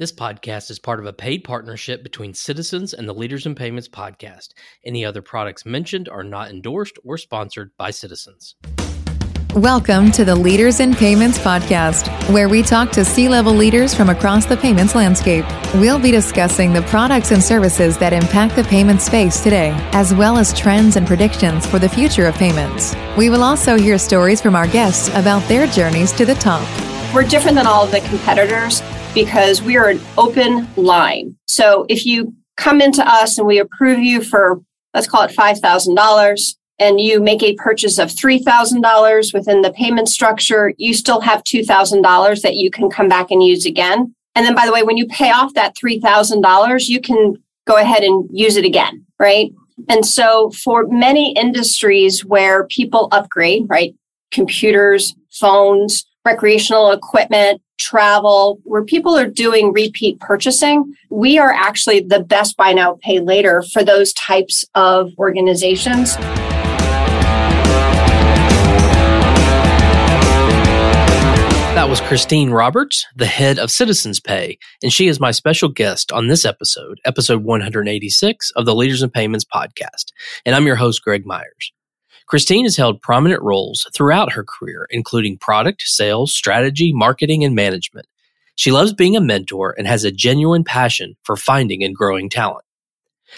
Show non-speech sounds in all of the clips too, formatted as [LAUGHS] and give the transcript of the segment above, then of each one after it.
This podcast is part of a paid partnership between Citizens and the Leaders in Payments podcast. Any other products mentioned are not endorsed or sponsored by Citizens. Welcome to the Leaders in Payments podcast, where we talk to C level leaders from across the payments landscape. We'll be discussing the products and services that impact the payment space today, as well as trends and predictions for the future of payments. We will also hear stories from our guests about their journeys to the top. We're different than all of the competitors because we are an open line. So if you come into us and we approve you for, let's call it $5,000, and you make a purchase of $3,000 within the payment structure, you still have $2,000 that you can come back and use again. And then, by the way, when you pay off that $3,000, you can go ahead and use it again, right? And so, for many industries where people upgrade, right? Computers, phones, recreational equipment, travel, where people are doing repeat purchasing, we are actually the best buy now, pay later for those types of organizations. That was Christine Roberts, the head of Citizens Pay, and she is my special guest on this episode, episode 186 of the Leaders in Payments podcast. And I'm your host, Greg Myers. Christine has held prominent roles throughout her career, including product, sales, strategy, marketing, and management. She loves being a mentor and has a genuine passion for finding and growing talent.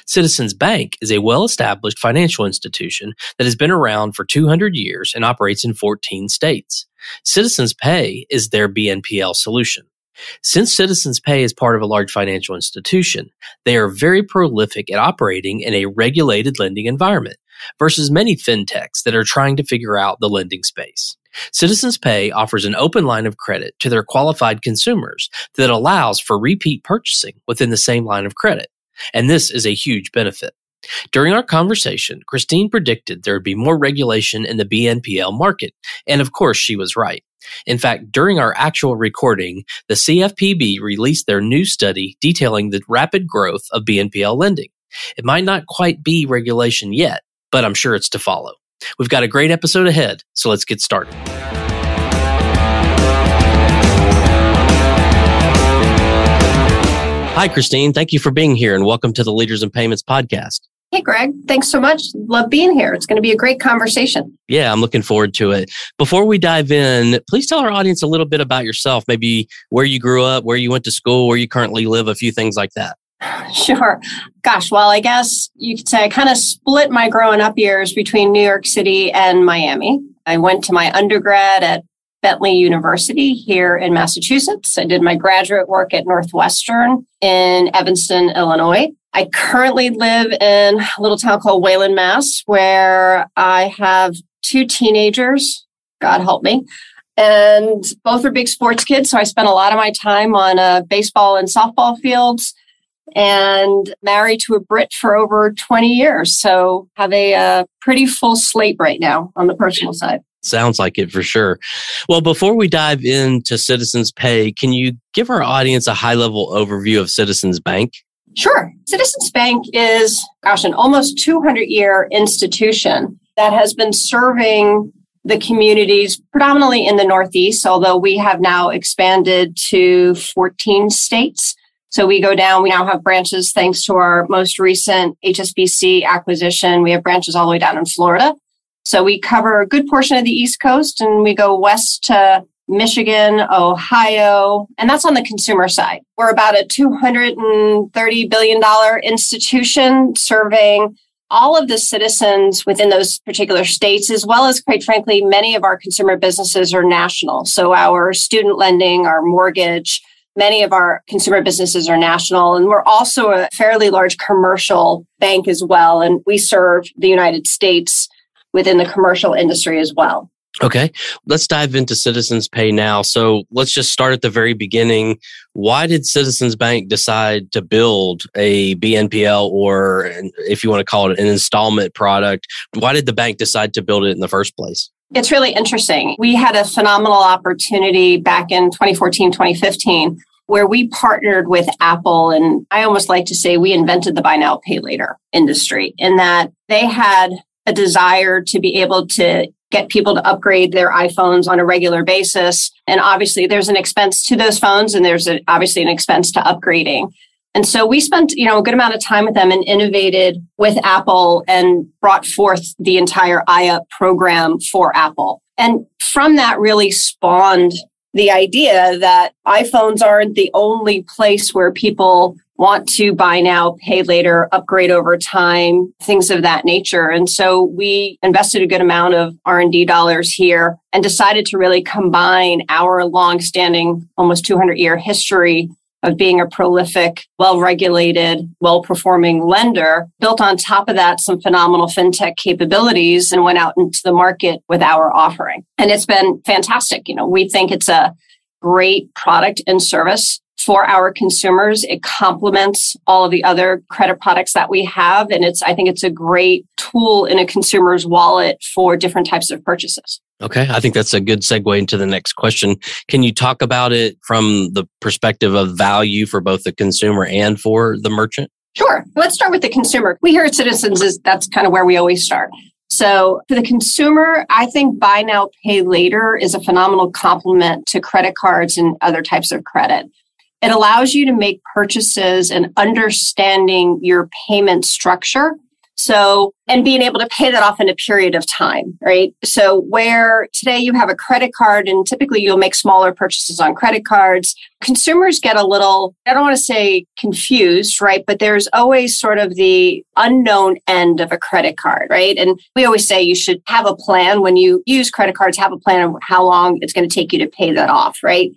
Citizens Bank is a well established financial institution that has been around for 200 years and operates in 14 states. Citizens Pay is their BNPL solution. Since Citizens Pay is part of a large financial institution, they are very prolific at operating in a regulated lending environment versus many fintechs that are trying to figure out the lending space. Citizens Pay offers an open line of credit to their qualified consumers that allows for repeat purchasing within the same line of credit. And this is a huge benefit. During our conversation, Christine predicted there would be more regulation in the BNPL market. And of course, she was right. In fact, during our actual recording, the CFPB released their new study detailing the rapid growth of BNPL lending. It might not quite be regulation yet, but I'm sure it's to follow. We've got a great episode ahead, so let's get started. Hi, Christine. Thank you for being here and welcome to the Leaders in Payments podcast. Hey, Greg. Thanks so much. Love being here. It's going to be a great conversation. Yeah, I'm looking forward to it. Before we dive in, please tell our audience a little bit about yourself, maybe where you grew up, where you went to school, where you currently live, a few things like that. [SIGHS] Sure. Gosh, well, I guess you could say I kind of split my growing up years between New York City and Miami. I went to my undergrad at Bentley University here in Massachusetts. I did my graduate work at Northwestern in Evanston, Illinois. I currently live in a little town called Wayland, Mass, where I have two teenagers. God help me. And both are big sports kids. So I spend a lot of my time on uh, baseball and softball fields and married to a Brit for over 20 years. So have a, a pretty full slate right now on the personal side. Sounds like it for sure. Well, before we dive into Citizens Pay, can you give our audience a high level overview of Citizens Bank? Sure. Citizens Bank is, gosh, an almost 200 year institution that has been serving the communities predominantly in the Northeast, although we have now expanded to 14 states. So we go down, we now have branches thanks to our most recent HSBC acquisition. We have branches all the way down in Florida. So we cover a good portion of the East Coast and we go west to Michigan, Ohio, and that's on the consumer side. We're about a $230 billion institution serving all of the citizens within those particular states, as well as, quite frankly, many of our consumer businesses are national. So our student lending, our mortgage, Many of our consumer businesses are national, and we're also a fairly large commercial bank as well. And we serve the United States within the commercial industry as well. Okay, let's dive into Citizens Pay now. So let's just start at the very beginning. Why did Citizens Bank decide to build a BNPL or, if you want to call it, an installment product? Why did the bank decide to build it in the first place? It's really interesting. We had a phenomenal opportunity back in 2014, 2015, where we partnered with Apple. And I almost like to say we invented the buy now, pay later industry in that they had a desire to be able to get people to upgrade their iPhones on a regular basis. And obviously, there's an expense to those phones, and there's a, obviously an expense to upgrading. And so we spent, you know, a good amount of time with them and innovated with Apple and brought forth the entire iUp program for Apple. And from that really spawned the idea that iPhones aren't the only place where people want to buy now, pay later, upgrade over time, things of that nature. And so we invested a good amount of R&D dollars here and decided to really combine our long-standing almost 200 year history of being a prolific, well regulated, well performing lender, built on top of that some phenomenal fintech capabilities and went out into the market with our offering. And it's been fantastic. You know, we think it's a great product and service for our consumers. It complements all of the other credit products that we have. And it's, I think it's a great tool in a consumer's wallet for different types of purchases. Okay. I think that's a good segue into the next question. Can you talk about it from the perspective of value for both the consumer and for the merchant? Sure. Let's start with the consumer. We here at Citizens is that's kind of where we always start. So for the consumer, I think buy now, pay later is a phenomenal complement to credit cards and other types of credit. It allows you to make purchases and understanding your payment structure so, and being able to pay that off in a period of time, right? So, where today you have a credit card and typically you'll make smaller purchases on credit cards, consumers get a little, I don't want to say confused, right? But there's always sort of the unknown end of a credit card, right? And we always say you should have a plan when you use credit cards, have a plan of how long it's going to take you to pay that off, right?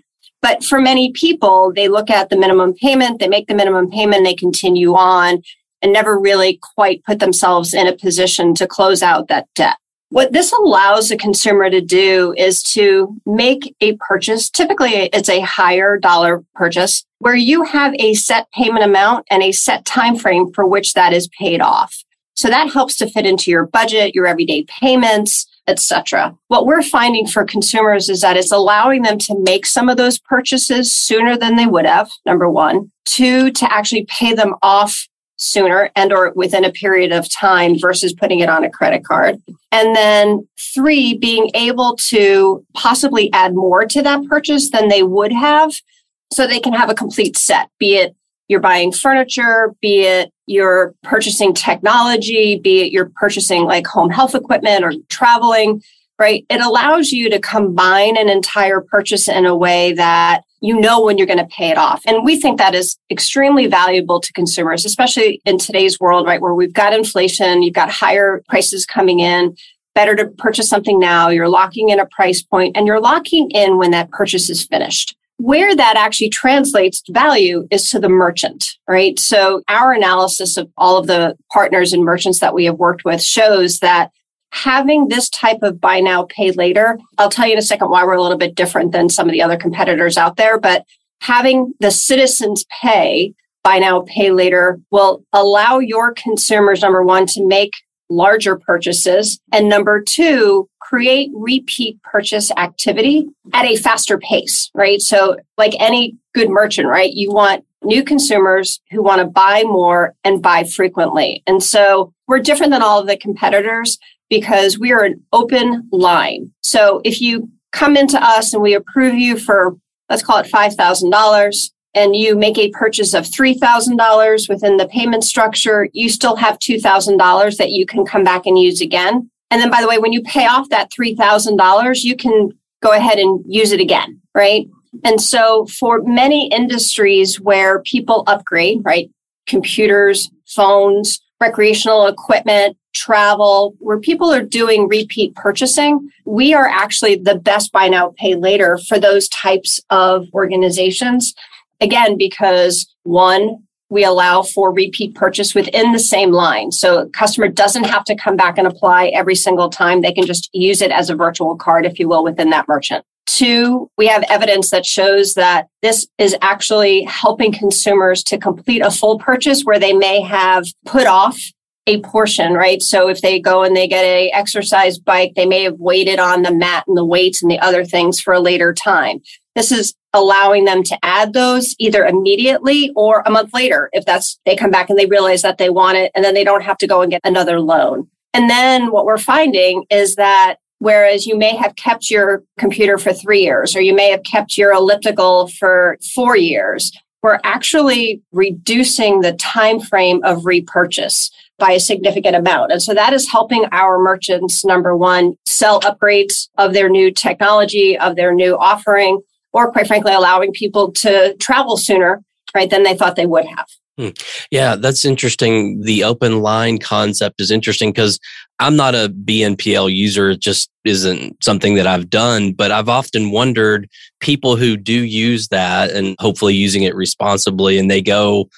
But for many people, they look at the minimum payment, they make the minimum payment, they continue on and never really quite put themselves in a position to close out that debt. What this allows the consumer to do is to make a purchase. Typically, it's a higher dollar purchase where you have a set payment amount and a set time frame for which that is paid off. So that helps to fit into your budget, your everyday payments, etc. What we're finding for consumers is that it's allowing them to make some of those purchases sooner than they would have. Number 1, two to actually pay them off sooner and or within a period of time versus putting it on a credit card. And then three, being able to possibly add more to that purchase than they would have so they can have a complete set, be it you're buying furniture, be it you're purchasing technology, be it you're purchasing like home health equipment or traveling, right? It allows you to combine an entire purchase in a way that you know when you're going to pay it off. And we think that is extremely valuable to consumers, especially in today's world, right? Where we've got inflation, you've got higher prices coming in. Better to purchase something now. You're locking in a price point and you're locking in when that purchase is finished. Where that actually translates to value is to the merchant, right? So our analysis of all of the partners and merchants that we have worked with shows that having this type of buy now, pay later, I'll tell you in a second why we're a little bit different than some of the other competitors out there, but having the citizens pay buy now, pay later will allow your consumers, number one, to make larger purchases. And number two, create repeat purchase activity at a faster pace, right? So, like any good merchant, right? You want new consumers who want to buy more and buy frequently. And so, we're different than all of the competitors because we are an open line. So if you come into us and we approve you for, let's call it $5,000, and you make a purchase of $3,000 within the payment structure, you still have $2,000 that you can come back and use again. And then, by the way, when you pay off that $3,000, you can go ahead and use it again, right? And so, for many industries where people upgrade, right? Computers, phones, recreational equipment, travel, where people are doing repeat purchasing, we are actually the best buy now, pay later for those types of organizations. Again, because one, we allow for repeat purchase within the same line. So customer doesn't have to come back and apply every single time. They can just use it as a virtual card, if you will, within that merchant. Two, we have evidence that shows that this is actually helping consumers to complete a full purchase where they may have put off a portion, right? So if they go and they get a exercise bike, they may have waited on the mat and the weights and the other things for a later time. This is allowing them to add those either immediately or a month later if that's they come back and they realize that they want it and then they don't have to go and get another loan. And then what we're finding is that Whereas you may have kept your computer for three years, or you may have kept your elliptical for four years. We're actually reducing the time frame of repurchase by a significant amount. And so that is helping our merchants, number one, sell upgrades of their new technology, of their new offering, or quite frankly, allowing people to travel sooner, right, than they thought they would have. Hmm. Yeah, that's interesting. The open line concept is interesting because I'm not a BNPL user. It just isn't something that I've done, but I've often wondered people who do use that and hopefully using it responsibly and they go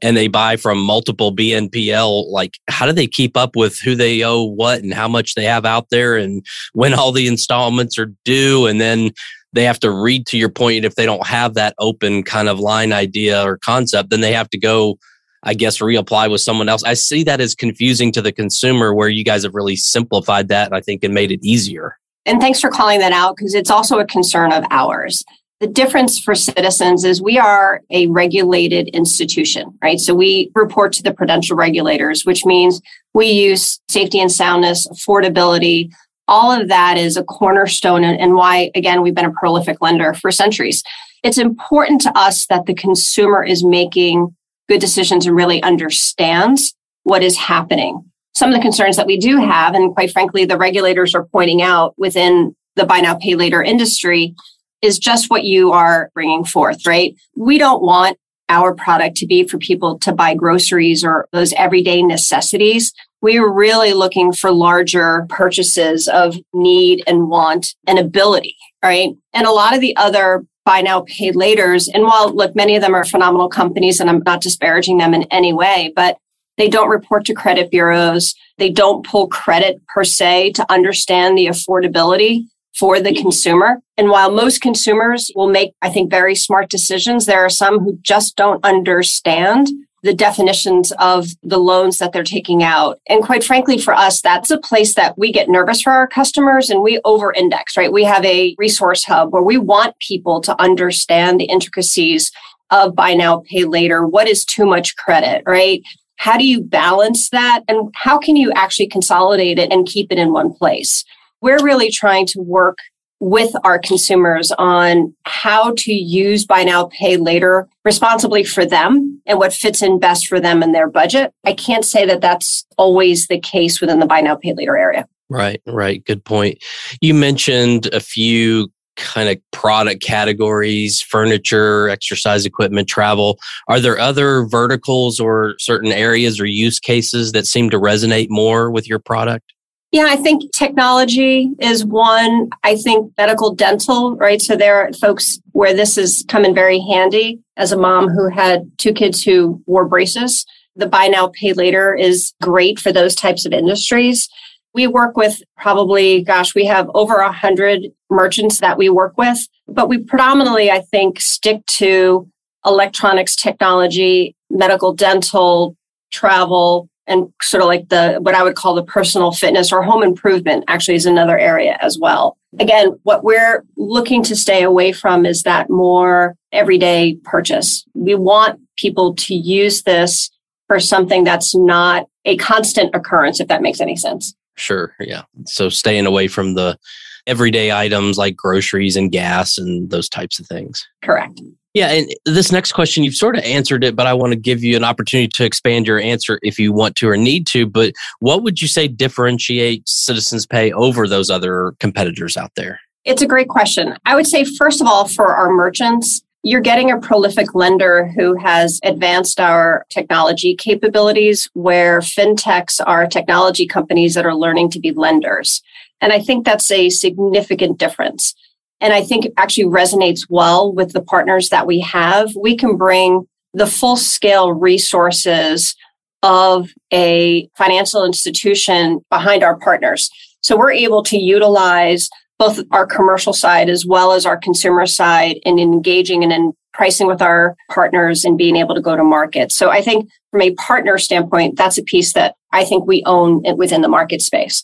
and they buy from multiple BNPL, like how do they keep up with who they owe what and how much they have out there and when all the installments are due? And then they have to read to your point. If they don't have that open kind of line idea or concept, then they have to go, I guess, reapply with someone else. I see that as confusing to the consumer where you guys have really simplified that, I think, and made it easier. And thanks for calling that out because it's also a concern of ours. The difference for citizens is we are a regulated institution, right? So we report to the prudential regulators, which means we use safety and soundness, affordability. All of that is a cornerstone and why, again, we've been a prolific lender for centuries. It's important to us that the consumer is making good decisions and really understands what is happening. Some of the concerns that we do have, and quite frankly, the regulators are pointing out within the buy now, pay later industry is just what you are bringing forth, right? We don't want our product to be for people to buy groceries or those everyday necessities. We are really looking for larger purchases of need and want and ability, right? And a lot of the other buy now, pay laters, and while look, many of them are phenomenal companies and I'm not disparaging them in any way, but they don't report to credit bureaus. They don't pull credit per se to understand the affordability for the consumer. And while most consumers will make, I think, very smart decisions, there are some who just don't understand the definitions of the loans that they're taking out. And quite frankly, for us, that's a place that we get nervous for our customers and we over index, right? We have a resource hub where we want people to understand the intricacies of buy now, pay later. What is too much credit, right? How do you balance that? And how can you actually consolidate it and keep it in one place? we're really trying to work with our consumers on how to use buy now, pay later responsibly for them and what fits in best for them and their budget. I can't say that that's always the case within the buy now, pay later area. Right, right. Good point. You mentioned a few kind of product categories furniture exercise equipment travel are there other verticals or certain areas or use cases that seem to resonate more with your product yeah, I think technology is one. I think medical dental, right? So there are folks where this has come in very handy. As a mom who had two kids who wore braces, the buy now, pay later is great for those types of industries. We work with probably, gosh, we have over a hundred merchants that we work with, but we predominantly, I think, stick to electronics technology, medical dental, travel, and sort of like the what I would call the personal fitness or home improvement actually is another area as well. Again, what we're looking to stay away from is that more everyday purchase. We want people to use this for something that's not a constant occurrence if that makes any sense. Sure, yeah. So staying away from the everyday items like groceries and gas and those types of things. Correct. Yeah, and this next question, you've sort of answered it, but I want to give you an opportunity to expand your answer if you want to or need to. But what would you say differentiates Citizens Pay over those other competitors out there? It's a great question. I would say, first of all, for our merchants, you're getting a prolific lender who has advanced our technology capabilities, where fintechs are technology companies that are learning to be lenders. And I think that's a significant difference and I think actually resonates well with the partners that we have. We can bring the full scale resources of a financial institution behind our partners. So we're able to utilize both our commercial side as well as our consumer side in engaging and in pricing with our partners and being able to go to market. So I think from a partner standpoint, that's a piece that I think we own within the market space.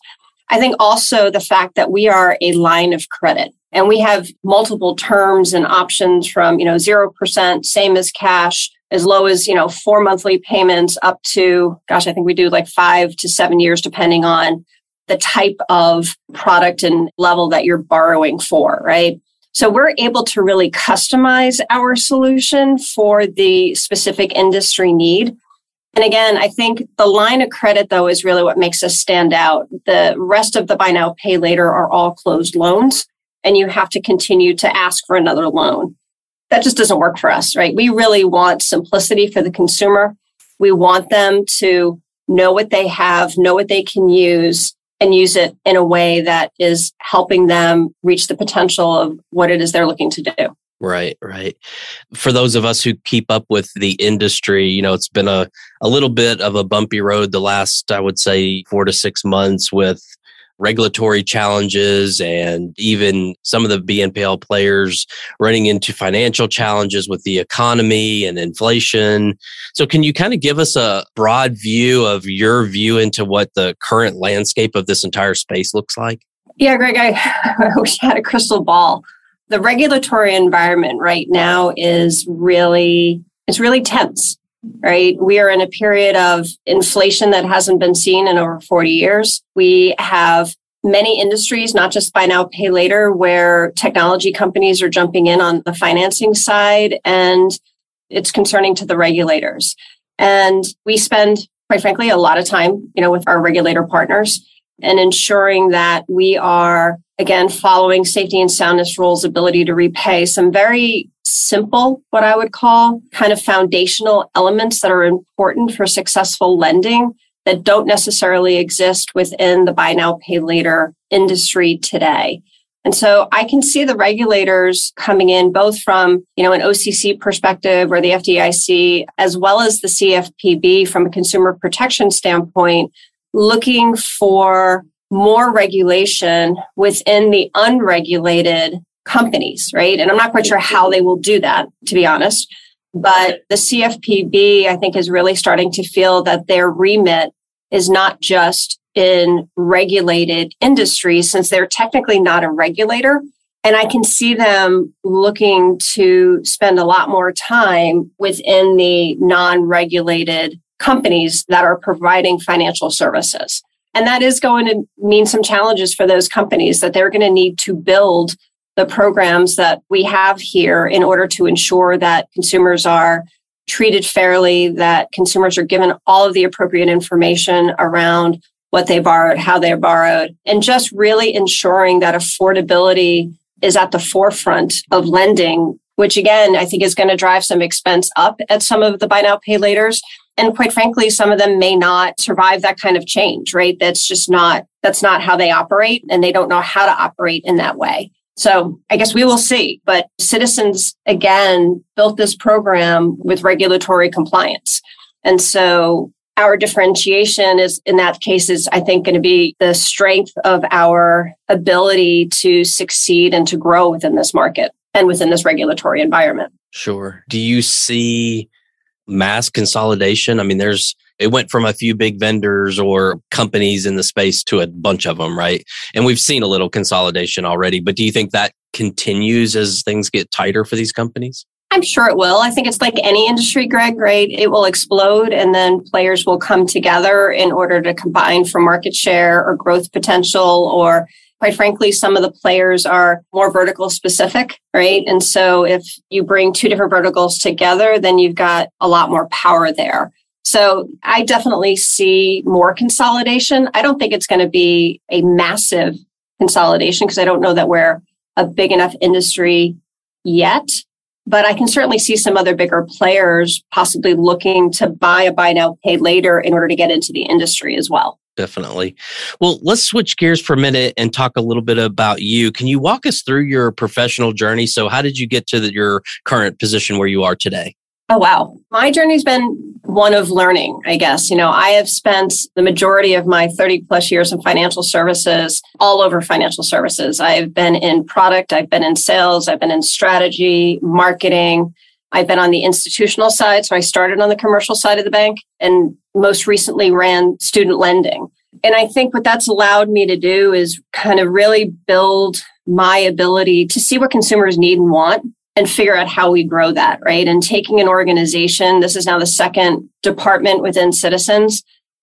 I think also the fact that we are a line of credit and we have multiple terms and options from, you know, 0%, same as cash, as low as, you know, four monthly payments up to, gosh, I think we do like five to seven years, depending on the type of product and level that you're borrowing for, right? So we're able to really customize our solution for the specific industry need. And again, I think the line of credit though is really what makes us stand out. The rest of the buy now, pay later are all closed loans and you have to continue to ask for another loan. That just doesn't work for us, right? We really want simplicity for the consumer. We want them to know what they have, know what they can use, and use it in a way that is helping them reach the potential of what it is they're looking to do. Right, right. For those of us who keep up with the industry, you know, it's been a, a little bit of a bumpy road the last, I would say, four to six months with regulatory challenges and even some of the BNPL players running into financial challenges with the economy and inflation. So, can you kind of give us a broad view of your view into what the current landscape of this entire space looks like? Yeah, Greg, I, [LAUGHS] I wish I had a crystal ball. The regulatory environment right now is really it's really tense right? We are in a period of inflation that hasn't been seen in over 40 years. We have many industries, not just buy now, pay later, where technology companies are jumping in on the financing side and it's concerning to the regulators. And we spend, quite frankly, a lot of time, you know, with our regulator partners and ensuring that we are, again, following safety and soundness rules, ability to repay some very simple, what I would call kind of foundational elements that are important for successful lending that don't necessarily exist within the buy now, pay later industry today. And so I can see the regulators coming in both from, you know, an OCC perspective or the FDIC, as well as the CFPB from a consumer protection standpoint, looking for more regulation within the unregulated companies, right? And I'm not quite sure how they will do that, to be honest. But the CFPB, I think, is really starting to feel that their remit is not just in regulated industries, since they're technically not a regulator. And I can see them looking to spend a lot more time within the non regulated companies that are providing financial services. And that is going to mean some challenges for those companies that they're going to need to build the programs that we have here in order to ensure that consumers are treated fairly, that consumers are given all of the appropriate information around what they borrowed, how they borrowed, and just really ensuring that affordability is at the forefront of lending, which again, I think is going to drive some expense up at some of the buy now, pay laters. And quite frankly, some of them may not survive that kind of change, right? That's just not, that's not how they operate and they don't know how to operate in that way. So I guess we will see. But Citizens, again, built this program with regulatory compliance. And so our differentiation is in that case is I think going to be the strength of our ability to succeed and to grow within this market and within this regulatory environment. Sure. Do you see mass consolidation? I mean, there's it went from a few big vendors or companies in the space to a bunch of them, right? And we've seen a little consolidation already, but do you think that continues as things get tighter for these companies? I'm sure it will. I think it's like any industry, Greg, right? It will explode and then players will come together in order to combine for market share or growth potential or quite frankly, some of the players are more vertical specific, right? And so if you bring two different verticals together, then you've got a lot more power there. So I definitely see more consolidation. I don't think it's going to be a massive consolidation because I don't know that we're a big enough industry yet. But I can certainly see some other bigger players possibly looking to buy a buy now, pay later in order to get into the industry as well. Definitely. Well, let's switch gears for a minute and talk a little bit about you. Can you walk us through your professional journey? So, how did you get to the, your current position where you are today? Oh, wow. My journey's been one of learning, I guess. You know, I have spent the majority of my 30 plus years in financial services, all over financial services. I've been in product, I've been in sales, I've been in strategy, marketing. I've been on the institutional side. So I started on the commercial side of the bank and most recently ran student lending. And I think what that's allowed me to do is kind of really build my ability to see what consumers need and want and figure out how we grow that, right? And taking an organization, this is now the second department within Citizens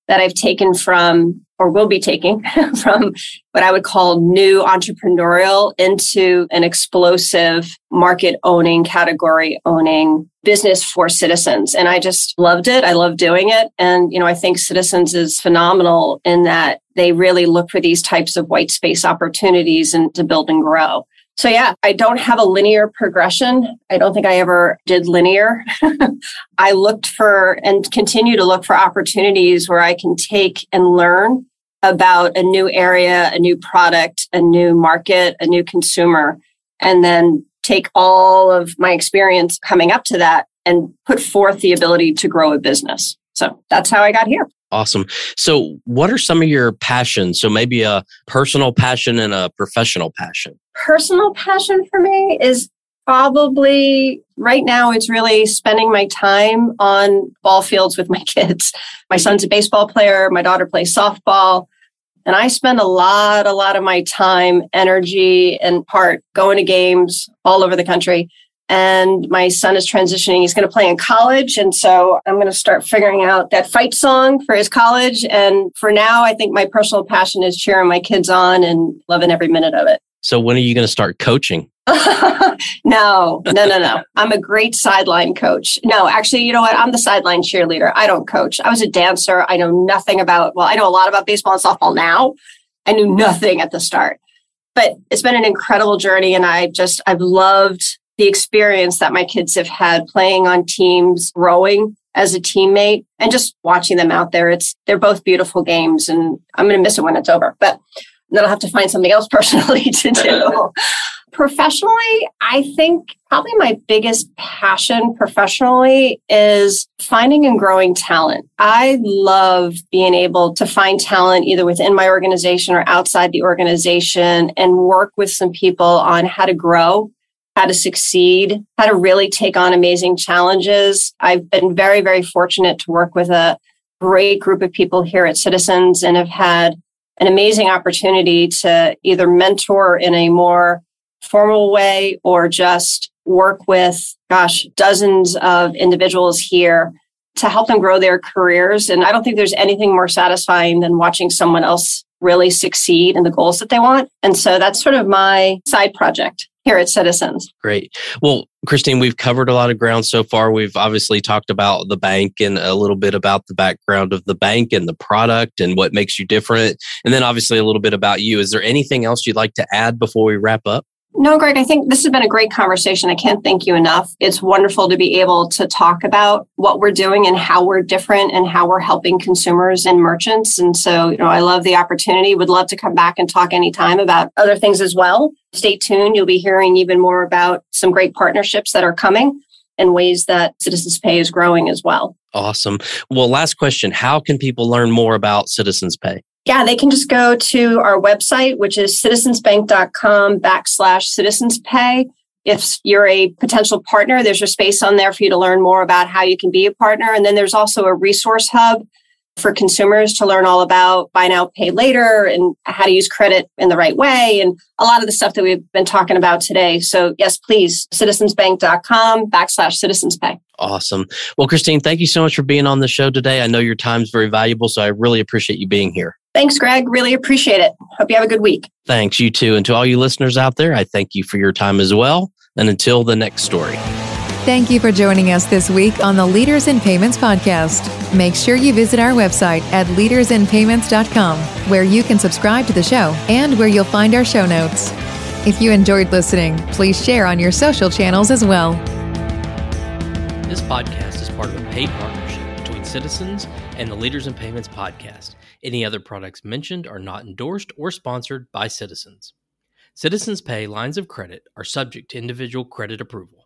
that I've taken from or will be taking [LAUGHS] from what I would call new entrepreneurial into an explosive market owning, category owning business for citizens. And I just loved it. I love doing it. And, you know, I think citizens is phenomenal in that they really look for these types of white space opportunities and to build and grow. So yeah, I don't have a linear progression. I don't think I ever did linear. [LAUGHS] I looked for and continue to look for opportunities where I can take and learn about a new area, a new product, a new market, a new consumer, and then take all of my experience coming up to that and put forth the ability to grow a business. So that's how I got here. Awesome. So, what are some of your passions? So, maybe a personal passion and a professional passion. Personal passion for me is probably right now it's really spending my time on ball fields with my [LAUGHS] kids. My mm-hmm. son's a baseball player, my daughter plays softball. And I spend a lot, a lot of my time, energy, and part going to games all over the country and my son is transitioning. He's going to play in college. And so I'm going to start figuring out that fight song for his college. And for now, I think my personal passion is cheering my kids on and loving every minute of it. So when are you going to start coaching? [LAUGHS] no, no, no, no. [LAUGHS] I'm a great sideline coach. No, actually, you know what? I'm the sideline cheerleader. I don't coach. I was a dancer. I know nothing about, well, I know a lot about baseball and softball now. I knew nothing at the start. But it's been an incredible journey. And I just, I've loved the experience that my kids have had playing on teams, rowing as a teammate and just watching them out there. It's they're both beautiful games and I'm going to miss it when it's over. But then I'll have to find something else [LAUGHS] personally to do. [LAUGHS] professionally, I think probably my biggest passion professionally is finding and growing talent. I love being able to find talent either within my organization or outside the organization and work with some people on how to grow how to succeed, how to really take on amazing challenges. I've been very, very fortunate to work with a great group of people here at Citizens and have had an amazing opportunity to either mentor in a more formal way or just work with, gosh, dozens of individuals here to help them grow their careers. And I don't think there's anything more satisfying than watching someone else really succeed in the goals that they want. And so that's sort of my side project here at Citizens. Great. Well, Christine, we've covered a lot of ground so far. We've obviously talked about the bank and a little bit about the background of the bank and the product and what makes you different. And then obviously a little bit about you. Is there anything else you'd like to add before we wrap up? No, Greg, I think this has been a great conversation. I can't thank you enough. It's wonderful to be able to talk about what we're doing and how we're different and how we're helping consumers and merchants. And so, you know, I love the opportunity. Would love to come back and talk anytime about other things as well. Stay tuned. You'll be hearing even more about some great partnerships that are coming and ways that Citizens Pay is growing as well. Awesome. Well, last question How can people learn more about Citizens Pay? Yeah, they can just go to our website, which is citizensbank.com backslash citizens pay. If you're a potential partner, there's a space on there for you to learn more about how you can be a partner. And then there's also a resource hub for consumers to learn all about buy now, pay later and how to use credit in the right way and a lot of the stuff that we've been talking about today. So yes, please, citizensbank.com backslash citizens pay. Awesome. Well, Christine, thank you so much for being on the show today. I know your time's very valuable, so I really appreciate you being here. Thanks, Greg. Really appreciate it. Hope you have a good week. Thanks, you too. And to all you listeners out there, I thank you for your time as well. And until the next story. Thank you for joining us this week on the Leaders in Payments podcast. Make sure you visit our website at leadersinpayments.com, where you can subscribe to the show and where you'll find our show notes. If you enjoyed listening, please share on your social channels as well. This podcast is part of a paid partnership between Citizens and the Leaders in Payments podcast. Any other products mentioned are not endorsed or sponsored by Citizens. Citizens Pay lines of credit are subject to individual credit approval.